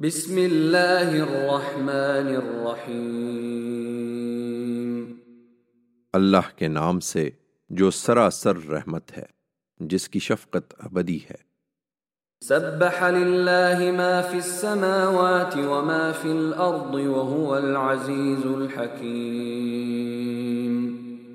بسم اللہ الرحمن الرحیم۔ اللہ کے نام سے جو سراسر رحمت ہے جس کی شفقت ابدی ہے۔ سبح للہ ما فی السماوات وما فی الارض وهو العزیز الحکیم۔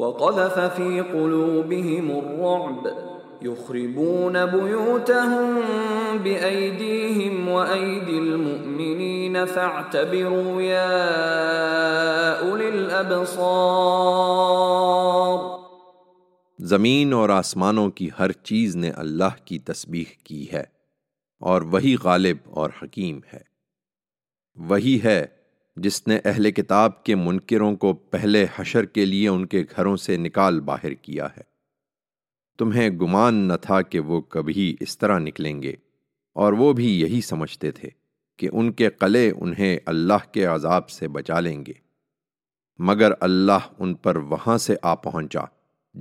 وقذف في قلوبهم الرعب، يخربون بيوتهم بأيديهم وأيدي المؤمنين، فاعتبروا يا أولي الأبصار. زمین اور آسمانوں کی ہر چیز نے اللہ کی تسبیح کی ہے، اور وہی غالب اور حکیم ہے۔ وہی ہے جس نے اہل کتاب کے منکروں کو پہلے حشر کے لیے ان کے گھروں سے نکال باہر کیا ہے۔ تمہیں گمان نہ تھا کہ وہ کبھی اس طرح نکلیں گے۔ اور وہ بھی یہی سمجھتے تھے کہ ان کے قلعے انہیں اللہ کے عذاب سے بچا لیں گے۔ مگر اللہ ان پر وہاں سے آ پہنچا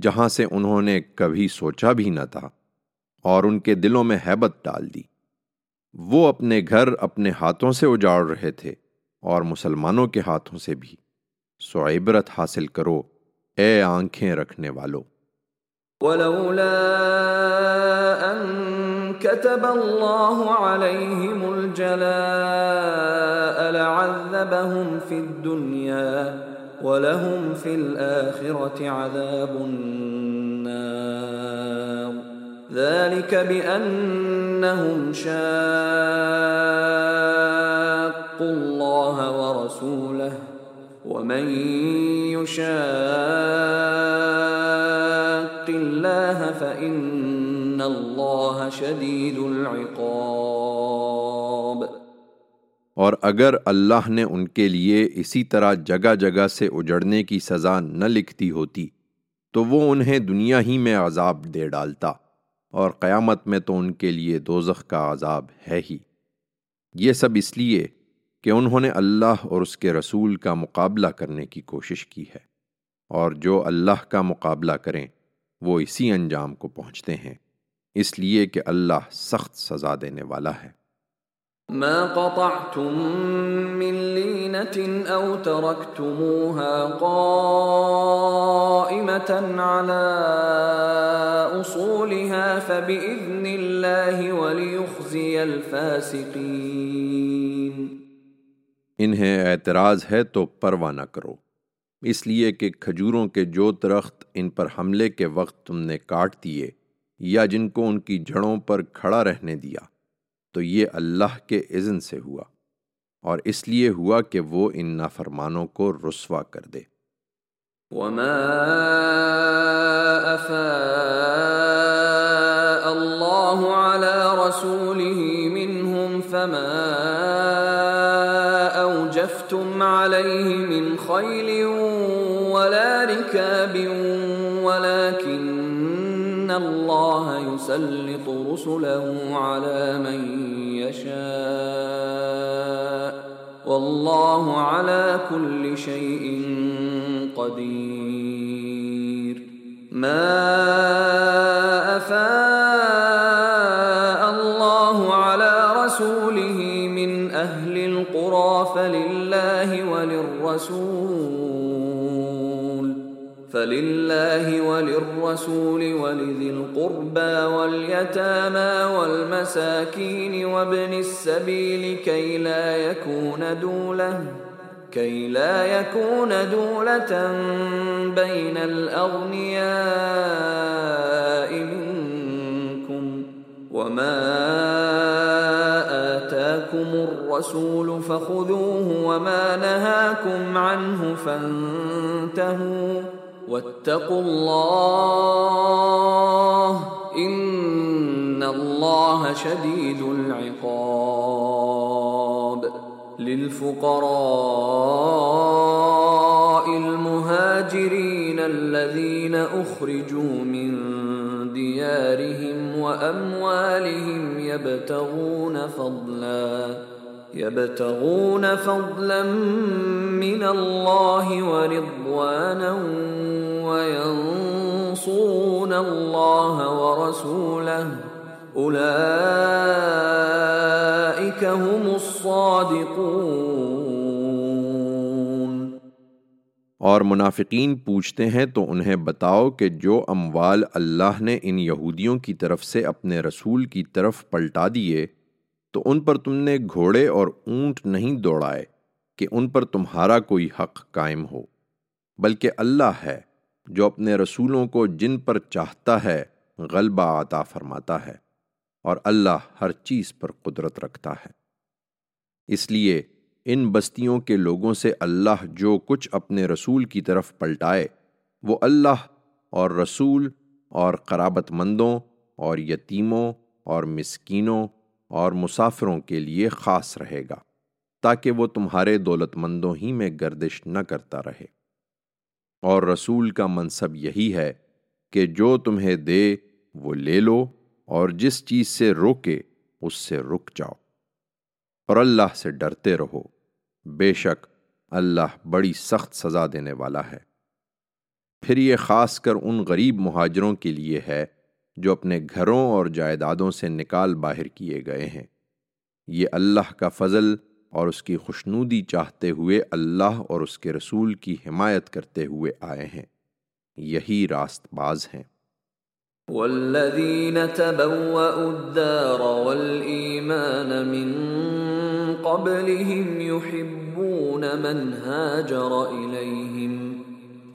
جہاں سے انہوں نے کبھی سوچا بھی نہ تھا اور ان کے دلوں میں حیبت ڈال دی۔ وہ اپنے گھر اپنے ہاتھوں سے اجاڑ رہے تھے۔ اور مسلمانوں کے ہاتھوں سے بھی سو عبرت حاصل کرو، اے آنکھیں رکھنے والو۔ ولولا ان كتب الله عليهم الجلاء لعذبهم في الدنيا ولهم في الآخرة عذاب النار۔ ذلك بأنهم شاقوا الله ورسوله ومن يشاق الله فإن الله شديد العقاب۔ اور اگر اللہ نے ان کے لیے اسی طرح جگہ جگہ سے اجڑنے کی سزا نہ لکھتی ہوتی، تو وہ انہیں دنیا ہی میں عذاب دے ڈالتا، اور قیامت میں تو ان کے لیے دوزخ کا عذاب ہے ہی۔ یہ سب اس لیے کہ انہوں نے اللہ اور اس کے رسول کا مقابلہ کرنے کی کوشش کی ہے اور جو اللہ کا مقابلہ کریں، وہ اسی انجام کو پہنچتے ہیں۔ اس لیے کہ اللہ سخت سزا دینے والا ہے۔ ما قطعتم من لينة أو تركتموها قائمة على أصولها فبإذن الله وليخزي الفاسقين انہیں اعتراض ہے تو پرواہ نہ کرو۔ اس لیے کہ کھجوروں کے جو درخت ان پر حملے کے وقت تم نے کاٹ دیے یا جن کو ان کی جڑوں پر کھڑا رہنے دیا، تو یہ اللہ کے اذن سے ہوا اور اس لیے ہوا کہ وہ ان نافرمانوں کو رسوا کر دے۔ وما أفاء الله على رسوله منهم فما أوجفتم عليه من خيل ولا ركاب ولكن الله يسلط رسله على من يشاء والله على كل شيء قدير. ما وللرسول فلله وللرسول ولذي القربى واليتامى والمساكين وابن السبيل كي لا يكون دولة كي لا يكون دولة بين الأغنياء. الرسول فخذوه وما نهاكم عنه فانتهوا واتقوا الله إن الله شديد العقاب للفقراء المهاجرين الذين أخرجوا من ديارهم وأموالهم يبتغون فضلا يبتغون فضلا من الله ورضوانا وينصرون الله ورسوله. أولئك هم الصادقون. اور منافقین پوچھتے ہیں، تو انہیں بتاؤ کہ جو اموال اللہ نے ان یہودیوں کی طرف سے اپنے رسول کی طرف پلٹا دیے تو ان پر تم نے گھوڑے اور اونٹ نہیں دوڑائے کہ ان پر تمہارا کوئی حق قائم ہو، بلکہ اللہ ہے جو اپنے رسولوں کو جن پر چاہتا ہے غلبہ عطا فرماتا ہے اور اللہ ہر چیز پر قدرت رکھتا ہے۔ اس لیے ان بستیوں کے لوگوں سے اللہ جو کچھ اپنے رسول کی طرف پلٹائے، وہ اللہ اور رسول اور قرابت مندوں اور یتیموں اور مسکینوں اور مسافروں کے لیے خاص رہے گا، تاکہ وہ تمہارے دولت مندوں ہی میں گردش نہ کرتا رہے۔ اور رسول کا منصب یہی ہے کہ جو تمہیں دے، وہ لے لو، اور جس چیز سے روکے، اس سے رک جاؤ۔ اور اللہ سے ڈرتے رہو۔ بے شک، اللہ بڑی سخت سزا دینے والا ہے۔ پھر یہ خاص کر ان غریب مہاجروں کے لیے ہے جو اپنے گھروں اور جائیدادوں سے نکال باہر کیے گئے ہیں۔ یہ اللہ کا فضل اور اس کی خوشنودی چاہتے ہوئے اللہ اور اس کے رسول کی حمایت کرتے ہوئے آئے ہیں۔ یہی راست باز ہیں۔ والذين تبوأوا الدار والإيمان من قبلهم يحبون من هاجر إليهم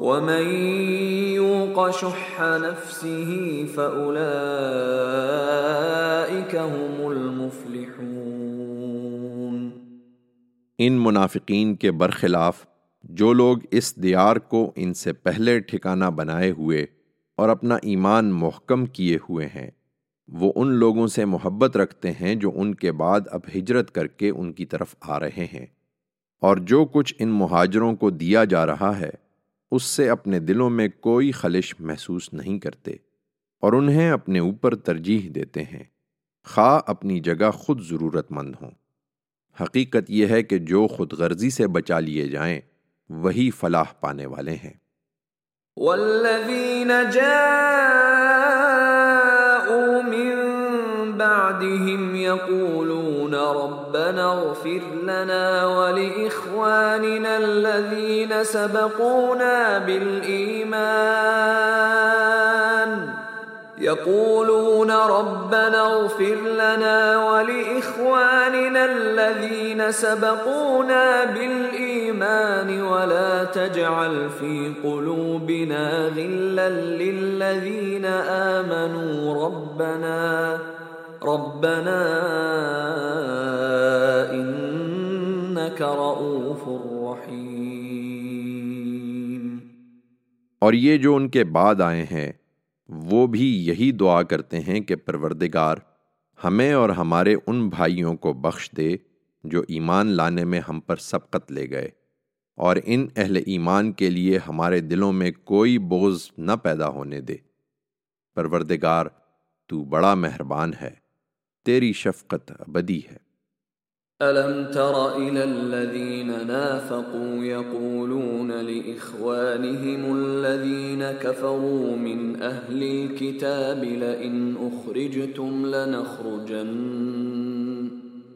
ومن يوق شح نفسه فأولئك هم المفلحون ان منافقین کے برخلاف جو لوگ اس دیار کو ان سے پہلے ٹھکانہ بنائے ہوئے اور اپنا ایمان محکم کیے ہوئے ہیں، وہ ان لوگوں سے محبت رکھتے ہیں جو ان کے بعد اب ہجرت کر کے ان کی طرف آ رہے ہیں۔ اور جو کچھ ان مہاجروں کو دیا جا رہا ہے اس سے اپنے دلوں میں کوئی خلش محسوس نہیں کرتے اور انہیں اپنے اوپر ترجیح دیتے ہیں۔ خواہ اپنی جگہ خود ضرورت مند ہوں۔ حقیقت یہ ہے کہ جو خود غرضی سے بچا لیے جائیں، وہی فلاح پانے والے ہیں۔ والذین بعدهم يقولون ربنا اغفر لنا ولإخواننا الذين سبقونا بالإيمان. يقولون ربنا اغفر لنا ولإخواننا الذين سبقونا بالإيمان. ولا تجعل في قلوبنا غلا للذين آمنوا. ربنا ربنا انك رؤوف رحیم اور یہ جو ان کے بعد آئے ہیں، وہ بھی یہی دعا کرتے ہیں کہ پروردگار ہمیں اور ہمارے ان بھائیوں کو بخش دے جو ایمان لانے میں ہم پر سبقت لے گئے۔ اور ان اہل ایمان کے لیے ہمارے دلوں میں کوئی بوجھ نہ پیدا ہونے دے۔ پروردگار، تو بڑا مہربان ہے۔ تیری شفقت ابدی ہے۔ ألم تر إلى الذين نافقوا يقولون لإخوانهم الذين كفروا من أهل الكتاب لئن أخرجتم لنخرجن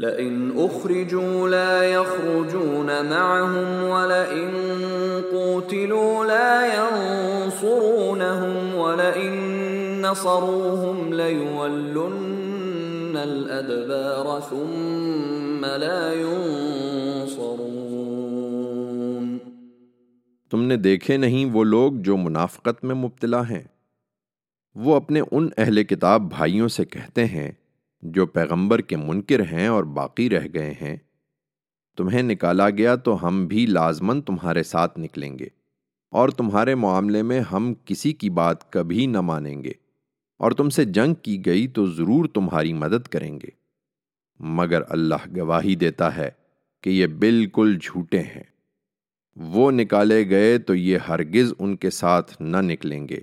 لئن أخرجوا لا يخرجون معهم ولئن قوتلوا لا ينصرونهم ولئن نصروهم ليولن الأدبار ثم لا ينصرون۔ تم نے دیکھے نہیں وہ لوگ جو منافقت میں مبتلا ہیں۔ وہ اپنے ان اہل کتاب بھائیوں سے کہتے ہیں جو پیغمبر کے منکر ہیں اور باقی رہ گئے ہیں، تمہیں نکالا گیا تو ہم بھی لازمن تمہارے ساتھ نکلیں گے، اور تمہارے معاملے میں ہم کسی کی بات کبھی نہ مانیں گے، اور تم سے جنگ کی گئی تو ضرور تمہاری مدد کریں گے۔ مگر اللہ گواہی دیتا ہے کہ یہ بالکل جھوٹے ہیں۔ وہ نکالے گئے تو یہ ہرگز ان کے ساتھ نہ نکلیں گے،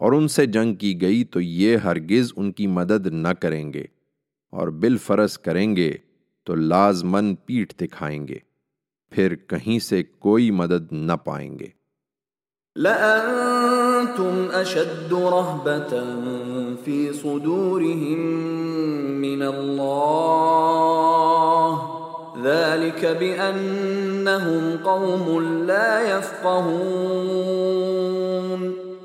اور ان سے جنگ کی گئی تو یہ ہرگز ان کی مدد نہ کریں گے۔ اور بالفرض کریں گے تو لازمن پیٹھ دکھائیں گے، پھر کہیں سے کوئی مدد نہ پائیں گے۔ لأنتم أشد رهبة في صدورهم من الله، ذلك بأنهم قوم لا يفقهون۔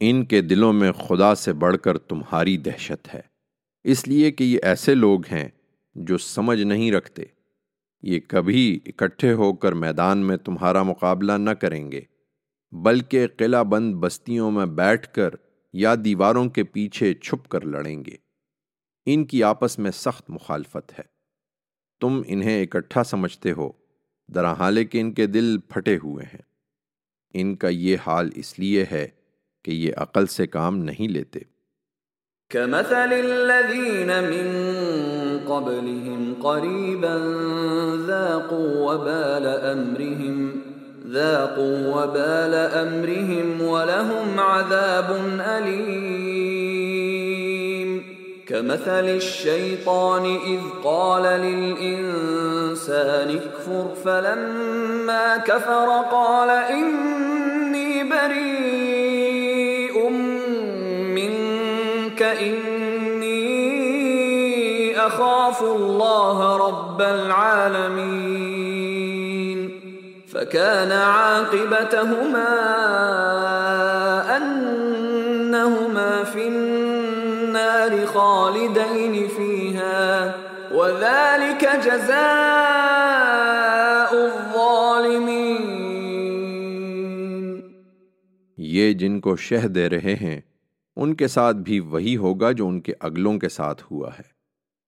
ان کے دلوں میں خدا سے بڑھ کر تمہاری دہشت ہے۔ اس لیے کہ یہ ایسے لوگ ہیں جو سمجھ نہیں رکھتے۔ یہ کبھی اکٹھے ہو کر میدان میں تمہارا مقابلہ نہ کریں گے، بلکہ قلعہ بند بستیوں میں بیٹھ کر یا دیواروں کے پیچھے چھپ کر لڑیں گے۔ ان کی آپس میں سخت مخالفت ہے۔ تم انہیں اکٹھا سمجھتے ہو درحال کہ ان کے دل پھٹے ہوئے ہیں۔ ان کا یہ حال اس لیے ہے کہ یہ عقل سے کام نہیں لیتے كمثل الذين من قبلهم قريبا ذاقوا وبال أمرهم ذاقوا وبال أمرهم ولهم عذاب أليم. كمثل الشيطان إذ قال للإنسان اكفر فلما كفر قال إني بريء. وعرفوا الله رب العالمين. فكان عاقبتهما أنهما في النار خالدين فيها وذلك جزاء الظالمين. شہ دے رہے ہیں ان کے ساتھ بھی وہی ہوگا جو ان کے اگلوں کے ساتھ ہوا ہے۔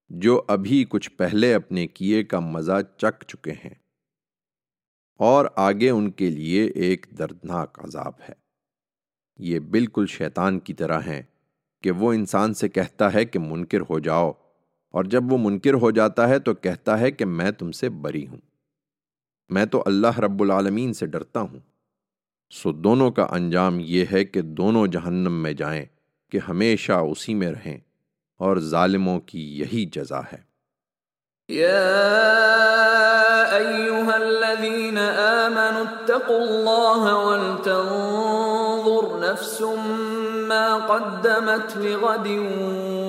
جو ابھی کچھ پہلے اپنے کیے کا مزہ چک چکے ہیں۔ اور آگے ان کے لیے ایک دردناک عذاب ہے۔ یہ بالکل شیطان کی طرح ہیں کہ وہ انسان سے کہتا ہے کہ منکر ہو جاؤ، اور جب وہ منکر ہو جاتا ہے تو کہتا ہے کہ میں تم سے بری ہوں۔ میں تو اللہ رب العالمین سے ڈرتا ہوں۔ سو دونوں کا انجام یہ ہے کہ دونوں جہنم میں جائیں، کہ ہمیشہ اسی میں رہیں۔ اور ظالموں کی یہی جزا ہے۔ يا أيها الذين آمنوا اتقوا الله ولتنظر نفس ما قدمت لغد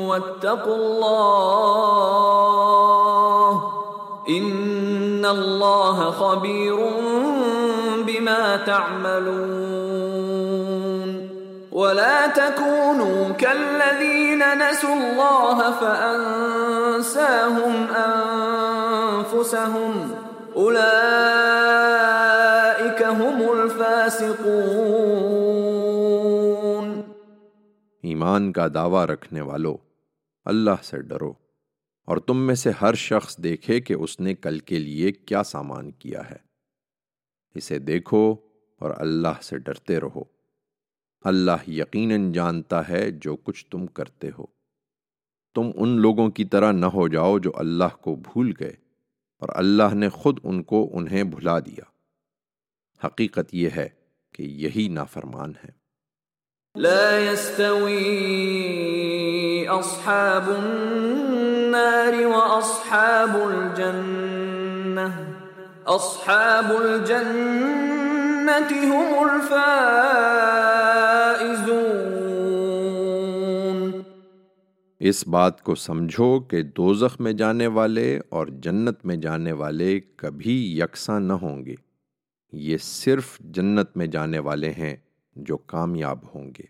واتقوا الله إن الله خبير بما تعملون۔ ولا تكونوا كالذين نسوا الله فأنساهم أنفسهم ایمان کا دعویٰ رکھنے والو، اللہ سے ڈرو اور تم میں سے ہر شخص دیکھے کہ اس نے کل کے لیے کیا سامان کیا ہے۔ اسے دیکھو اور اللہ سے ڈرتے رہو۔ اللہ یقیناً جانتا ہے جو کچھ تم کرتے ہو۔ تم ان لوگوں کی طرح نہ ہو جاؤ جو اللہ کو بھول گئے اور اللہ نے خود ان کو انہیں بھلا دیا۔ حقیقت یہ ہے کہ یہی نافرمان ہے لا يستوي اصحاب النار واصحاب الجنة اصحاب الجنة هم الفائزون۔ اس بات کو سمجھو کہ دوزخ میں جانے والے اور جنت میں جانے والے کبھی یکساں نہ ہوں گے۔ یہ صرف جنت میں جانے والے ہیں جو کامیاب ہوں گے۔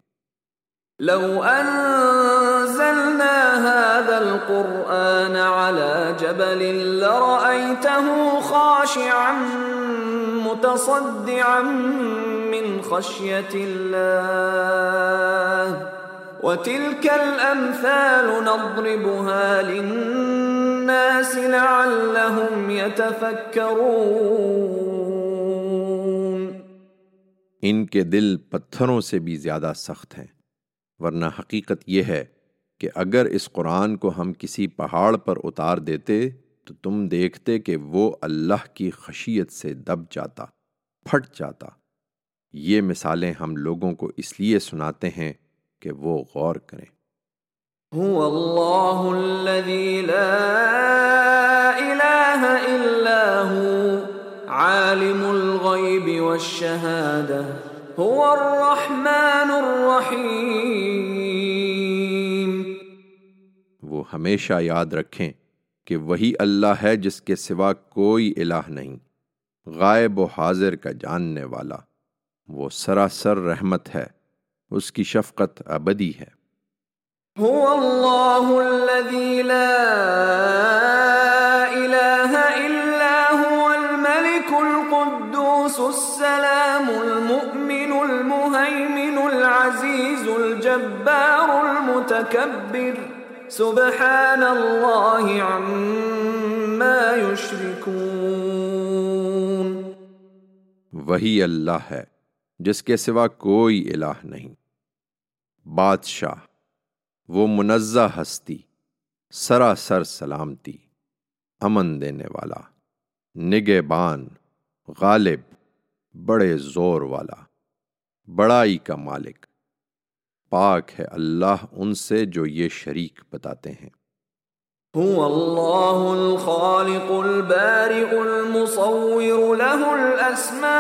لو انزلنا هذا القرآن على جبل لرأيته خاشعا متصدعا من خشية الله وتلك الأمثال نضربها للناس لعلهم يتفكرون ان کے دل پتھروں سے بھی زیادہ سخت ہیں، ورنہ حقیقت یہ ہے کہ اگر اس قرآن کو ہم کسی پہاڑ پر اتار دیتے تو تم دیکھتے کہ وہ اللہ کی خشیت سے دب جاتا پھٹ جاتا۔ یہ مثالیں ہم لوگوں کو اس لیے سناتے ہیں کہ وہ غور کریں۔ اللہ الذي لا الہ الا عالم الغیب والشہادہ هو الرحمن الرحیم وہ ہمیشہ یاد رکھیں کہ وہی اللہ ہے جس کے سوا کوئی الہ نہیں، غائب و حاضر کا جاننے والا۔ وہ سراسر رحمت ہے، اس کی شفقت ابدی ہے۔ هو اللہ الذي لا الہ الا هو الملك القدوس، السلام المؤمن المهيمن العزيز الجبار المتكبر. سبحان الله عما يشركون وہی اللہ ہے جس کے سوا کوئی الہ نہیں۔ بادشاہ، وہ منزہ ہستی، سراسر سلامتی، امن دینے والا نگے بان غالب، بڑے زور والا، بڑائی کا مالک۔ پاک ہے اللہ ان سے جو یہ شریک بتاتے ہیں۔ هو اللہ الخالق البارئ المصور له الاسماء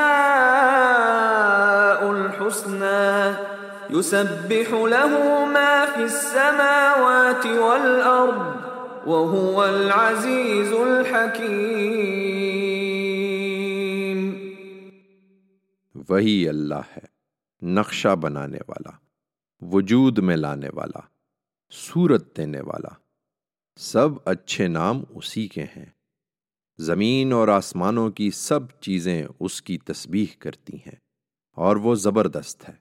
الحسنى يسبح له ما في السماوات والارض وهو العزيز الحكيم۔ وہی اللہ ہے نقشہ بنانے والا۔ وجود میں لانے والا، صورت دینے والا۔ سب اچھے نام اسی کے ہیں۔ زمین اور آسمانوں کی سب چیزیں اس کی تسبیح کرتی ہیں اور وہ زبردست ہے،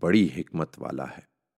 بڑی حکمت والا ہے۔